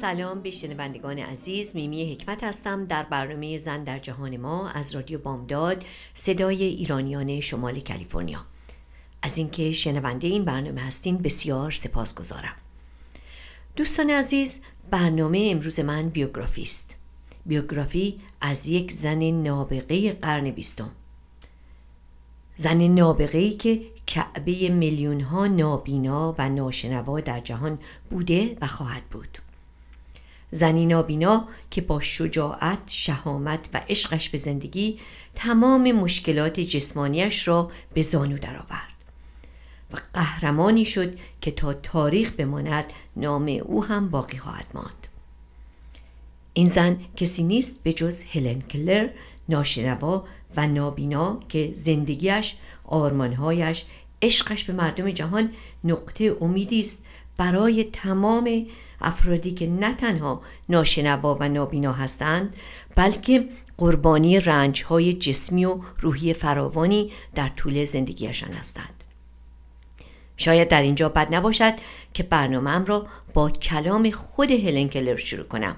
سلام به شنوندگان عزیز. میمی حکمت هستم. در برنامه زن در جهان ما از رادیو بامداد صدای ایرانیان شمال کالیفرنیا. از اینکه شنونده این برنامه هستین بسیار سپاسگزارم. دوستان عزیز برنامه امروز من بیوگرافی است. بیوگرافی از یک زن نابغه قرن بیستم. زن نابغه ای که کعبه میلیون ها نابینا و ناشنوا در جهان بوده و خواهد بود. زنی نابینا که با شجاعت، شهامت و عشقش به زندگی تمام مشکلات جسمانیش را به زانو درآورد و قهرمانی شد که تا تاریخ بماند نام او هم باقی خواهد ماند. این زن کسی نیست به جز هلن کلر ناشنوا و نابینا که زندگیش آرمانهایش عشقش به مردم جهان نقطه امیدی است برای تمام افرادی که نه تنها ناشنوا و نابینا هستند بلکه قربانی رنج های جسمی و روحی فراوانی در طول زندگیشان هستند. شاید در اینجا بد نباشد که برنامه را با کلام خود هلن کلر شروع کنم.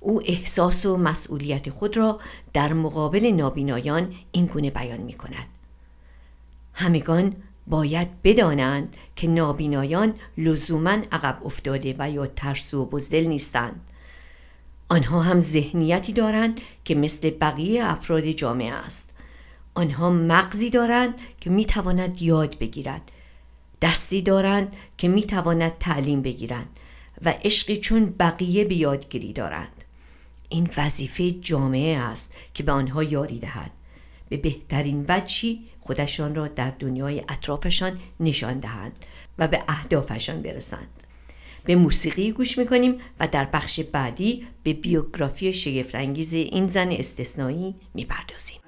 او احساس و مسئولیت خود را در مقابل نابینایان این گونه بیان می کند همگان باید بدانند که نابینایان لزوما عقب افتاده و یا ترسو و بزدل نیستند. آنها هم ذهنیتی دارند که مثل بقیه افراد جامعه است. آنها مغزی دارند که می تواند یاد بگیرد. دستی دارند که می تواند تعلیم بگیرند و عشقی چون بقیه به یادگیری دارند. این وظیفه جامعه است که به آنها یاری دهد. به بهترین وجهی خودشان را در دنیای اطرافشان نشان دهند و به اهدافشان برسند. به موسیقی گوش می‌کنیم و در بخش بعدی به بیوگرافی شگفتانگیز این زن استثنایی می‌پردازیم.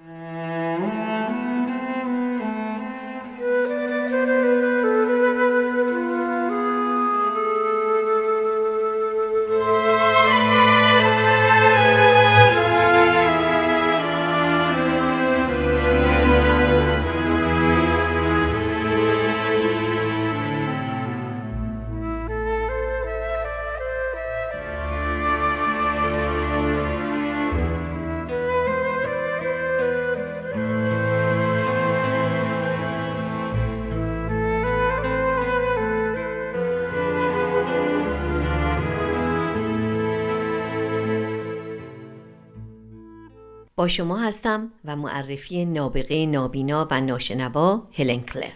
با شما هستم و معرفی نابغه نابینا و ناشنوا هلن کلر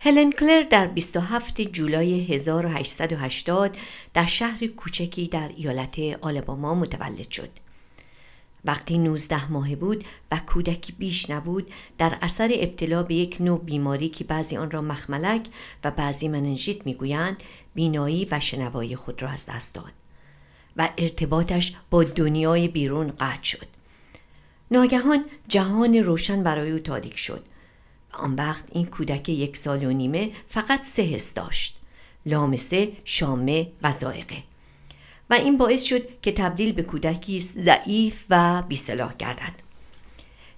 هلن کلر در 27 جولای 1880 در شهر کوچکی در ایالت آلباما متولد شد. وقتی 19 ماه بود و کودکی بیش نبود در اثر ابتلا به یک نوع بیماری که بعضی آن را مخملک و بعضی مننژیت می‌گویند بینایی و شنوایی خود را از دست داد و ارتباطش با دنیای بیرون قطع شد ناگهان جهان روشن برای او تاریک شد. آن وقت این کودک یک سال و نیمه فقط سه حس داشت لامسه، شامه و زائقه. و این باعث شد که تبدیل به کودکی ضعیف و بیصلاح گردد.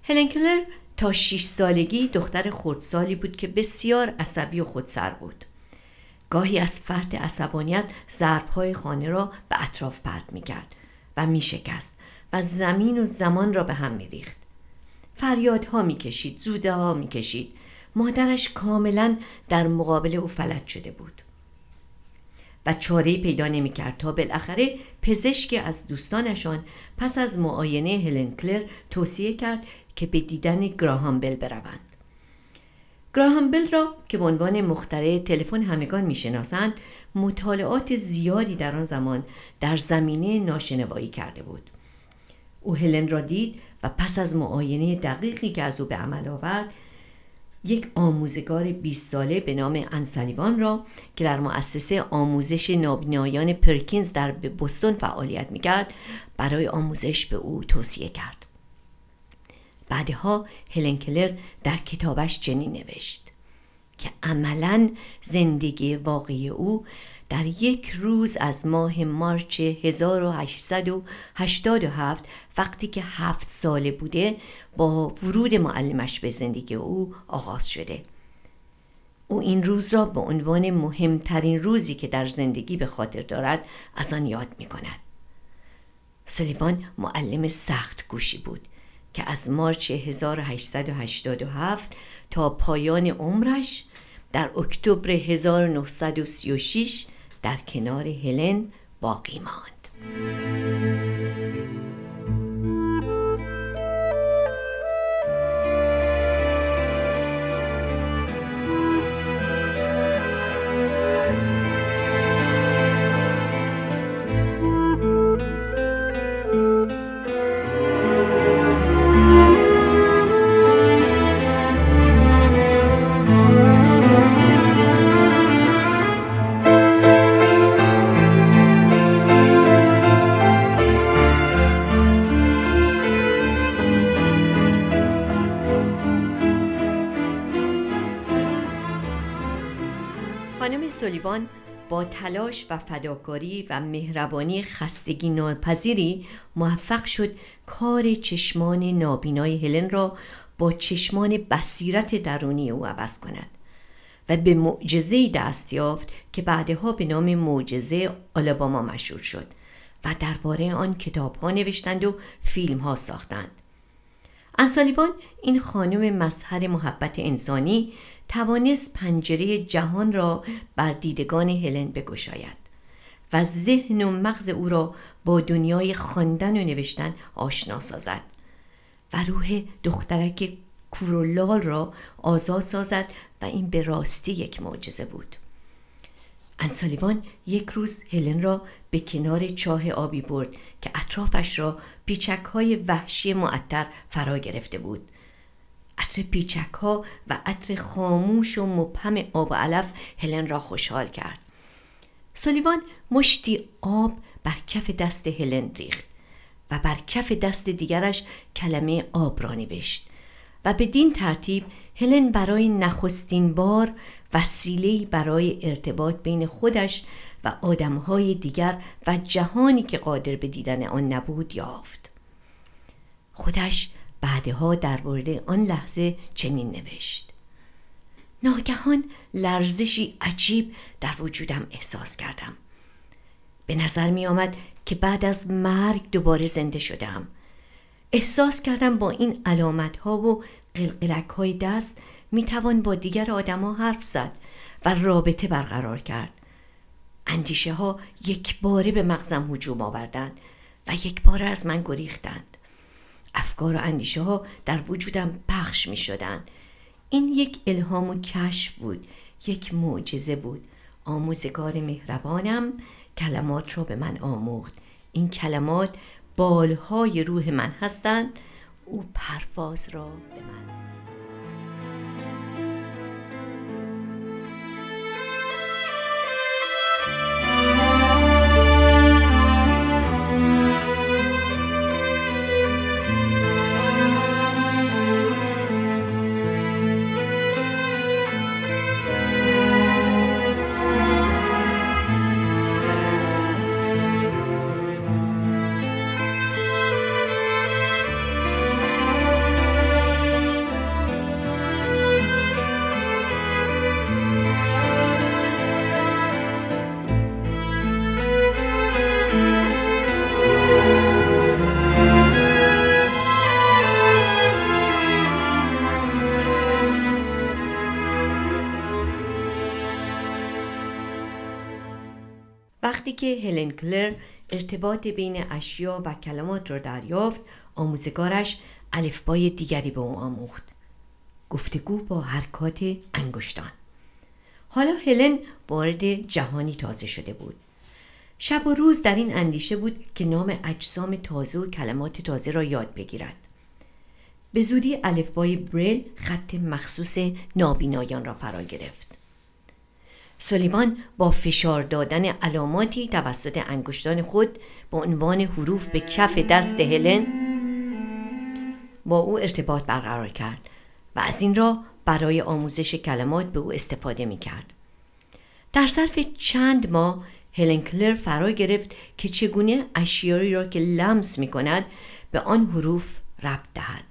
هلن کلر تا 6 سالگی دختر خردسالی بود که بسیار عصبی و خودسر بود. گاهی از فرط عصبانیت ضربهای خانه را به اطراف پرت می کرد و می و زمین و زمان را به هم میریخت. فریادها می‌کشید زوده ها می‌کشید. مادرش کاملا در مقابل او فلج شده بود. و چاره پیدا نمی‌کرد تا بالاخره پزشکی از دوستانشان پس از معاینه هلن کلر توصیه کرد که به دیدن گراهام بل بروند. گراهام بل را که به عنوان مختره تلفن همگان می‌شناسند مطالعات زیادی در آن زمان در زمینه ناشنوایی کرده بود. او هلن را دید و پس از معاینه دقیقی که از او به عمل آورد یک آموزگار 20 ساله به نام انسالیوان را که در مؤسسه آموزش نابینایان پرکینز در بوستون فعالیت می‌کرد برای آموزش به او توصیه کرد. بعدها هلن کلر در کتابش چنین نوشت که عملا زندگی واقعی او در یک روز از ماه مارچ 1887 وقتی که هفت ساله بوده با ورود معلمش به زندگی او آغاز شده او این روز را به عنوان مهمترین روزی که در زندگی به خاطر دارد از آن یاد می کند. سلیوان معلم سخت گوشی بود که از مارچ 1887 تا پایان عمرش در اکتبر 1936 در کنار هلن باقی ماند. تلاش و فداکاری و مهربانی خستگی ناپذیری موفق شد کار چشمان نابینای هلن را با چشمان بصیرت درونی او عوض کند و به معجزه دست یافت که بعدها به نام معجزه آلاباما مشهور شد و درباره آن کتاب ها نوشتند و فیلم ها ساختند. انسالیبان این خانم مظهر محبت انسانی توانست پنجره جهان را بر دیدگان هلن بگشاید و ذهن و مغز او را با دنیای خواندن و نوشتن آشنا سازد و روح دخترک کورولال را آزاد سازد و این به راستی یک معجزه بود. انسالیوان یک روز هلن را به کنار چاه آبی برد که اطرافش را پیچک های وحشی معطر فرا گرفته بود. عطر پیچک ها و عطر خاموش و مبهم آب و علف هلن را خوشحال کرد. سولیوان مشتی آب بر کف دست هلن ریخت و بر کف دست دیگرش کلمه آب را نوشت و بدین ترتیب هلن برای نخستین بار وسیله‌ای برای ارتباط بین خودش و آدمهای دیگر و جهانی که قادر به دیدن آن نبود یافت. خودش بعدها درباره آن لحظه چنین نوشت. ناگهان لرزشی عجیب در وجودم احساس کردم. به نظر می آمد که بعد از مرگ دوباره زنده شدم احساس کردم با این علامت ها و قلقلک های دست می توان با دیگر آدما حرف زد و رابطه برقرار کرد. اندیشه ها یک باره به مغزم هجوم آوردند و یک باره از من گریختند. افکار و اندیشه ها در وجودم پخش می شدن. این یک الهام و کشف بود یک معجزه بود. آموزگار مهربانم کلمات را به من آموخت. این کلمات بالهای روح من هستند. او پرواز را به من که هلن کلر ارتباط بین اشیا و کلمات را دریافت آموزگارش الفبای دیگری به او آموخت. گفتگو با حرکات انگشتان. حالا هلن وارد جهانی تازه شده بود. شب و روز در این اندیشه بود که نام اجسام تازه و کلمات تازه را یاد بگیرد. به زودی الفبای بریل خط مخصوص نابینایان را فرا گرفت. سلیمان با فشار دادن علاماتی توسط انگشتان خود با عنوان حروف به کف دست هلن با او ارتباط برقرار کرد و از این را برای آموزش کلمات به او استفاده می کرد. در صرف چند ماه هلن کلر فرا گرفت که چگونه اشیایی را که لمس می کند به آن حروف ربط دهد.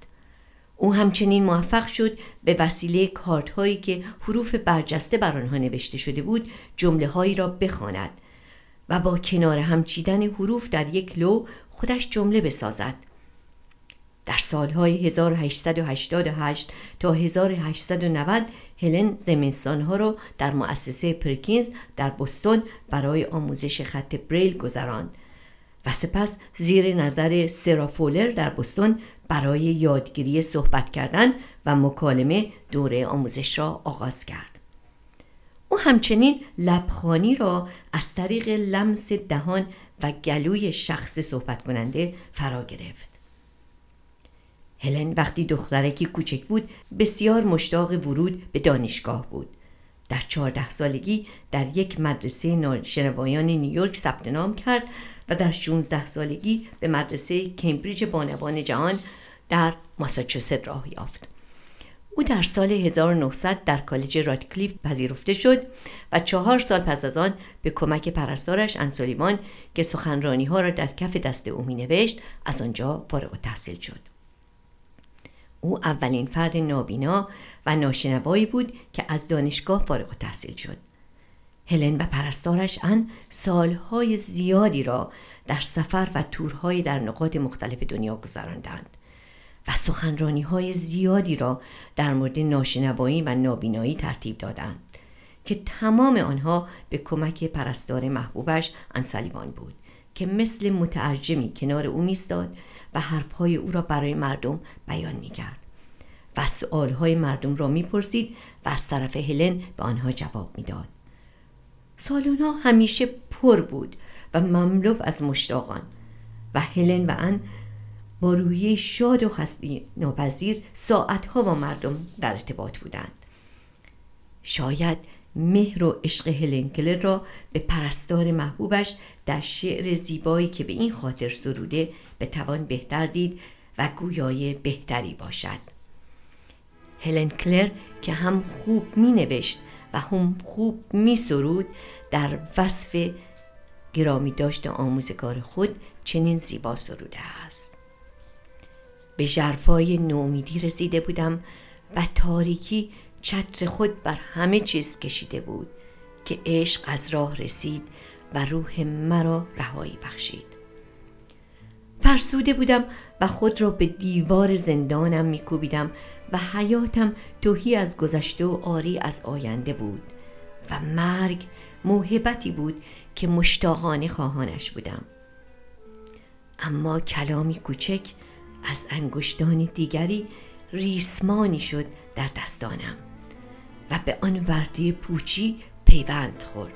او همچنین موفق شد به وسیله کارت هایی که حروف برجسته بر آنها نوشته شده بود جمله هایی را بخواند و با کنار هم چیدن حروف در یک لو خودش جمله بسازد. در سالهای 1888 تا 1890 هلن زمستانها را در مؤسسه پرکینز در بستون برای آموزش خط بریل گذراند و سپس زیر نظر سرافولر در بستون برای یادگیری صحبت کردن و مکالمه دوره آموزش را آغاز کرد. او همچنین لبخانی را از طریق لمس دهان و گلوی شخص صحبت کننده فرا گرفت. هلن وقتی دخترکی کوچک بود بسیار مشتاق ورود به دانشگاه بود. در چهارده سالگی در یک مدرسه ناشنوایان نیویورک ثبت نام کرد و در 16 سالگی به مدرسه کمبریج بانوان جهان در ماساچوست راه یافت. او در سال 1900 در کالج رادکلیف پذیرفته شد و چهار سال پس از آن به کمک پرستارش انسولیمان که سخنرانی ها را در کف دست او می نوشت از آنجا فارغ تحصیل شد. او اولین فرد نابینا و ناشنوایی بود که از دانشگاه فارغ تحصیل شد. هلن و پرستارش ان سالهای زیادی را در سفر و تورهای در نقاط مختلف دنیا گذراندند و سخنرانی های زیادی را در مورد ناشنوایی و نابینایی ترتیب دادند که تمام آنها به کمک پرستار محبوبش انسلیمان بود که مثل مترجمی کنار او میستاد و حرفهای او را برای مردم بیان می‌کرد و سؤالهای مردم را می‌پرسید و از طرف هلن به آنها جواب می‌داد. سالن ها همیشه پر بود و مملو از مشتاقان و هلن و ان با روی شاد و خستی ناپذیر ساعتها با مردم در ارتباط بودند. شاید مهر و عشق هلن کلر را به پرستار محبوبش در شعر زیبایی که به این خاطر سروده به توان بهتر دید و گویای بهتری باشد. هلن کلر که هم خوب می نوشت و هم خوب می سرود در وصف گرامی داشت آموزگار خود چنین زیبا سروده است. به جرفای نومیدی رسیده بودم و تاریکی چتر خود بر همه چیز کشیده بود که عشق از راه رسید و روح مرا رهایی بخشید. فرسوده بودم و خود را به دیوار زندانم میکوبیدم و حیاتم توهی از گذشته و آری از آینده بود و مرگ موهبتی بود که مشتاقانه خواهانش بودم. اما کلامی کوچک از انگشتان دیگری ریسمانی شد در دستانم و به آن وردی پوچی پیوند خورد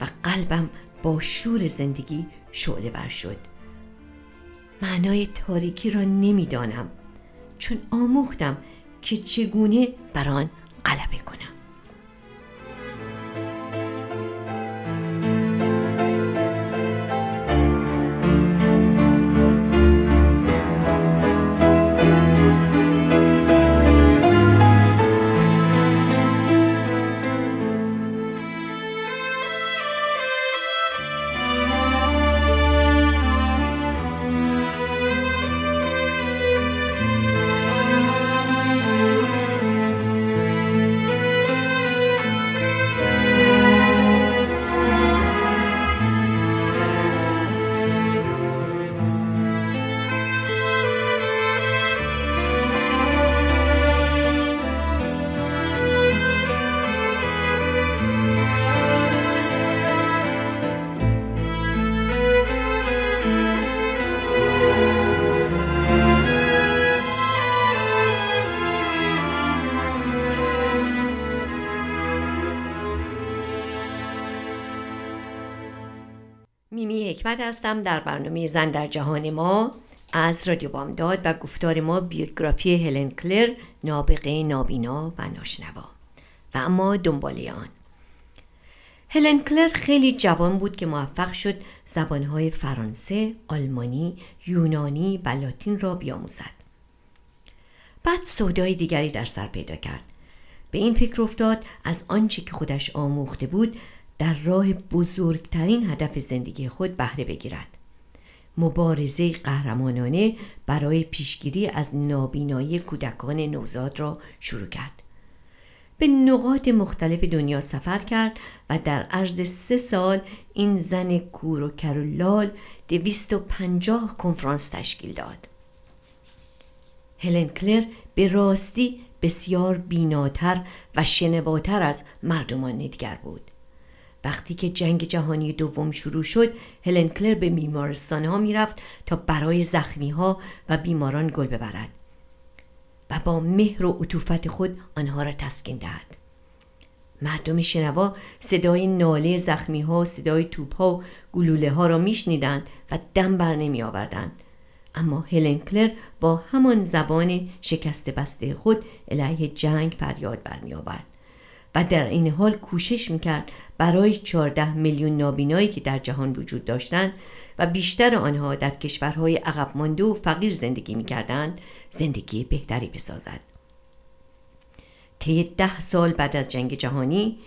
و قلبم با شور زندگی شعله بر شد. معنای تاریکی را نمی‌دانم. چون آموختم که چگونه بر آن غلبه کنم. حکمت هستم در برنامه زن در جهان ما از رادیو بامداد و گفتار ما بیوگرافی هلن کلر نابغه نابینا و ناشنوا و اما دنباله آن هلن کلر خیلی جوان بود که موفق شد زبانهای فرانسه، آلمانی، یونانی و لاتین را بیاموزد. بعد سودای دیگری در سر پیدا کرد. به این فکر افتاد از آنچه که خودش آموخته بود در راه بزرگترین هدف زندگی خود بهره بگیرد. مبارزه قهرمانانه برای پیشگیری از نابینایی کودکان نوزاد را شروع کرد. به نقاط مختلف دنیا سفر کرد و در عرض سه سال این زن کور و کرولال دویست و پنجاه کنفرانس تشکیل داد. هلن کلر به راستی بسیار بیناتر و شنواتر از مردمان دیگر بود. وقتی که جنگ جهانی دوم شروع شد هلن کلر به بیمارستان ها می‌رفت تا برای زخمی ها و بیماران گل ببرد و با مهر و عطوفت خود آنها را تسکین دهد. مردم شنوا صدای ناله زخمی ها صدای توپ ها و گلوله ها را میشنیدند و دم بر نمی آوردند اما هلن کلر با همان زبان شکست بسته خود علیه جنگ فریاد برمی آورد و در این حال کوشش می‌کرد برای 14 میلیون نابینایی که در جهان وجود داشتند و بیشتر آنها در کشورهای عقب مانده و فقیر زندگی می‌کردند زندگی بهتری بسازد. طی ده سال بعد از جنگ جهانی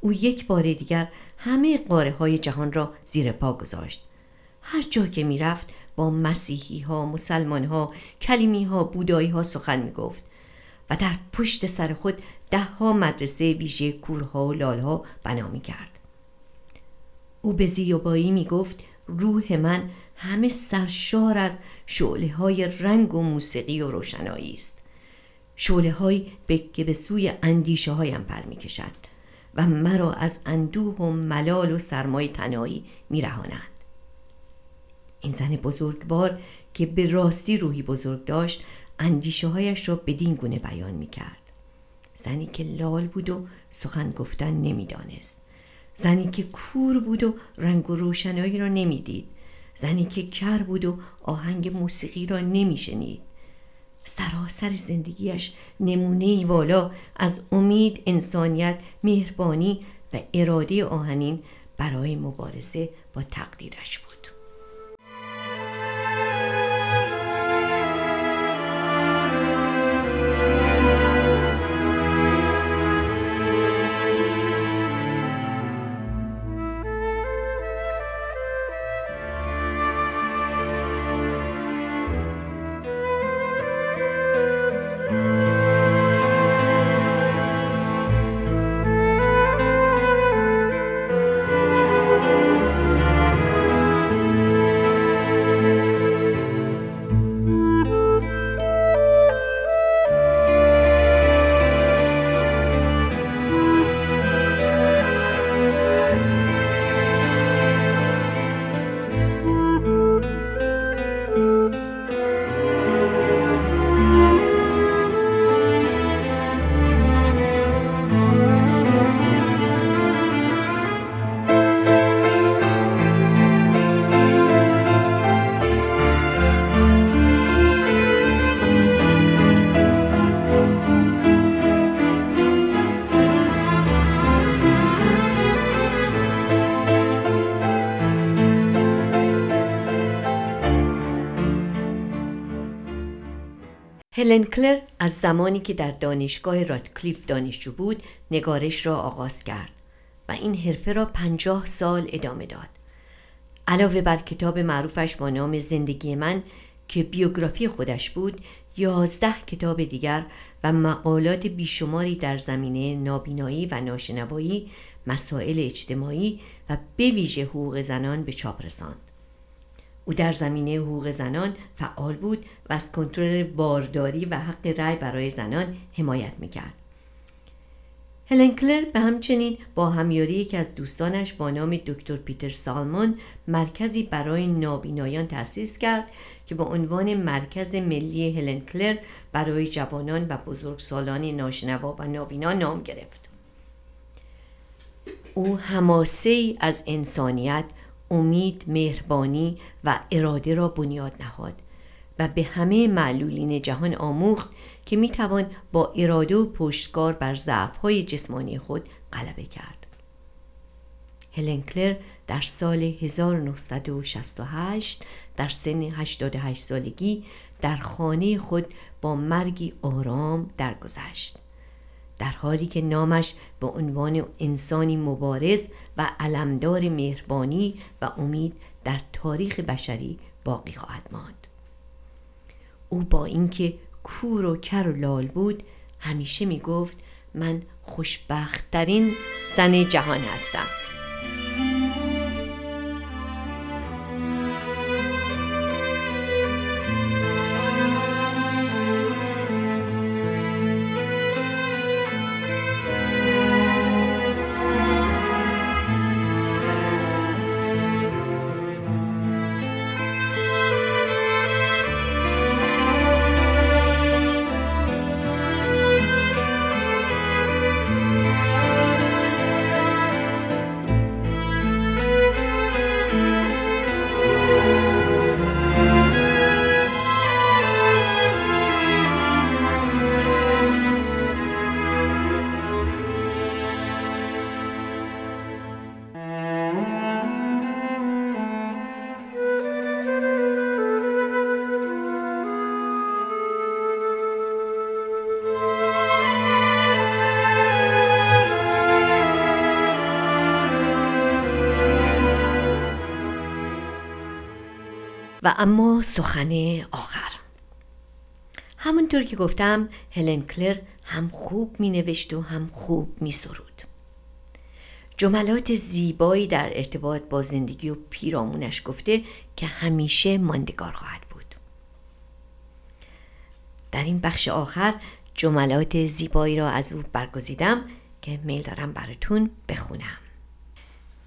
او یک بار دیگر همه قاره های جهان را زیر پا گذاشت. هر جا که می‌رفت با مسیحی ها، مسلمان ها، کلیمی ها، بودایی ها سخن می گفت و در پشت سر خود ده ها مدرسه ویژه کورها و لالها بنا می کرد. او به زیبایی می گفت روح من همه سرشار از شعله های رنگ و موسیقی و روشنایی است. شعله هایی که به سوی اندیشه هایم پر می کشند و مرا از اندوه و ملال و سرمای تنایی می رهانند. این زن بزرگوار که به راستی روحی بزرگ داشت اندیشه هایش را بدین گونه بیان می کرد. زنی که لال بود و سخن گفتن نمی‌دانست. زنی که کور بود و رنگ و روشنایی را نمی‌دید. زنی که کر بود و آهنگ موسیقی را نمیشنید. سراسر زندگیش نمونه والا از امید انسانیت مهربانی و اراده آهنین برای مبارزه با تقدیرش بود. هلن کلر از زمانی که در دانشگاه رادکلیف دانشجو بود نگارش را آغاز کرد و این حرفه را پنجاه سال ادامه داد. علاوه بر کتاب معروفش با نام زندگی من که بیوگرافی خودش بود یازده کتاب دیگر و مقالات بیشماری در زمینه نابینایی و ناشنوایی مسائل اجتماعی و به حقوق زنان به چاپ رساند. او در زمینه حقوق زنان فعال بود و از کنترل بارداری و حق رأی برای زنان حمایت می‌کرد. هلن کلر به همچنین با همیاری یکی از دوستانش با نام دکتر پیتر سالمون مرکزی برای نابینایان تأسیس کرد که با عنوان مرکز ملی هلن کلر برای جوانان و بزرگسالان ناشنوا و نابینا نام گرفت. او هماسه از انسانیت، امید مهربانی و اراده را بنیاد نهاد و به همه معلولین جهان آموخت که می توان با اراده و پشتکار بر ضعف‌های جسمانی خود غلبه کرد. هلن کلر در سال 1968 در سن 88 سالگی در خانه خود با مرگی آرام درگذشت. در حالی که نامش به عنوان انسانی مبارز و علمدار مهربانی و امید در تاریخ بشری باقی خواهد ماند. او با اینکه کور و کر و لال بود همیشه می گفت من خوشبختترین زن جهان هستم. و اما سخن آخر. همونطور که گفتم هلن کلر هم خوب می نوشت و هم خوب می سرود جملات زیبایی در ارتباط با زندگی و پیرامونش گفته که همیشه ماندگار خواهد بود. در این بخش آخر جملات زیبایی را از او برگزیدم که میل دارم براتون بخونم.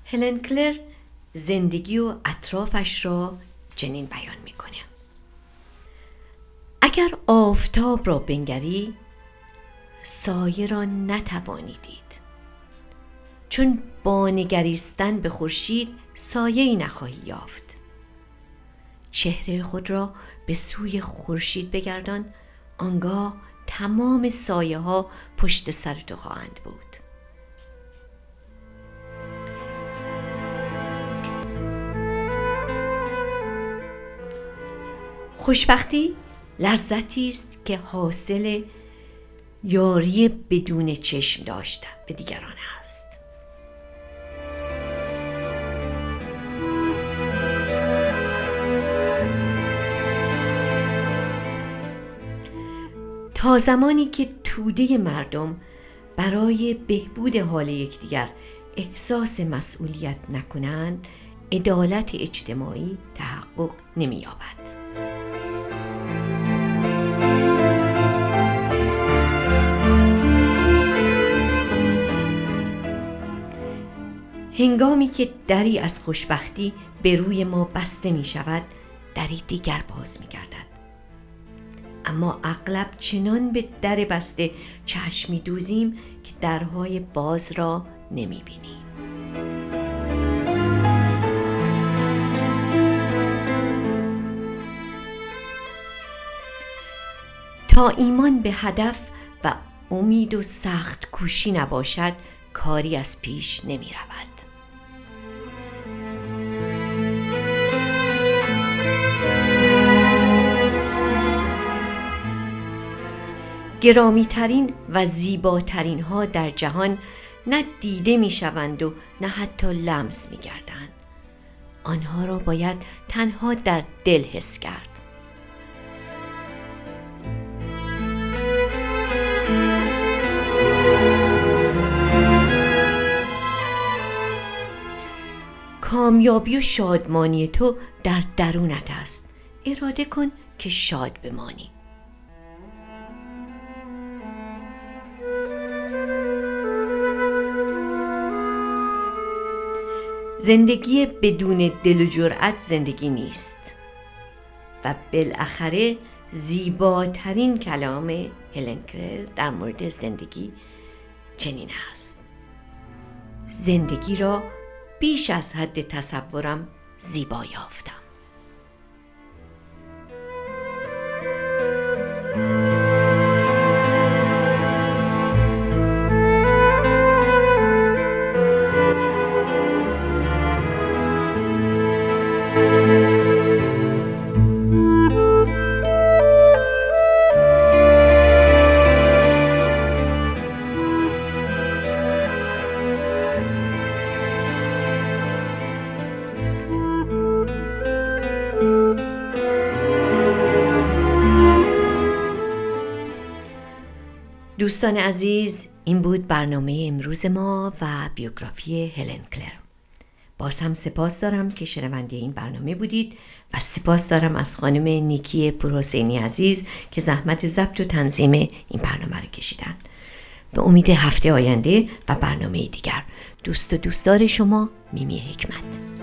هلن کلر زندگی و اطرافش را چنین بیان می‌کنه. اگر آفتاب را بنگری سایه را نتوانی دید. چون با نگریستن به خورشید سایه ای نخواهی یافت. چهره خود را به سوی خورشید بگردان آنگاه تمام سایه ها پشت سر تو خواهند بود. خوشبختی لذتی است که حاصل یاری بدون چشم داشتن به دیگران است تا زمانی که توده مردم برای بهبود حال یکدیگر احساس مسئولیت نکنند عدالت اجتماعی تحقق نمییابد. هنگامی که دری از خوشبختی به روی ما بسته می شود دری دیگر باز می گردد اما اغلب چنان به در بسته چشم می دوزیم که درهای باز را نمی بینیم تا ایمان به هدف و امید و سخت کوشی نباشد کاری از پیش نمی رود. گرامی ترین و زیباترین ها در جهان نه دیده می شوند و نه حتی لمس می گردند. آنها را باید تنها در دل حس کرد. کامیابی و شادمانی تو در درونت است اراده کن که شاد بمانی زندگی بدون دل و جرأت زندگی نیست. و بالاخره زیباترین کلام هلن در مورد زندگی چنین است زندگی را بیش از حد تصورم زیبا یافتم. دوستان عزیز این بود برنامه امروز ما و بیوگرافی هلن کلر. باز هم سپاس دارم که شنونده این برنامه بودید و سپاس دارم از خانم نیکی پروسینی عزیز که زحمت ضبط و تنظیم این برنامه رو کشیدن. به امید هفته آینده و برنامه دیگر. دوست و دوستدار شما میمی حکمت.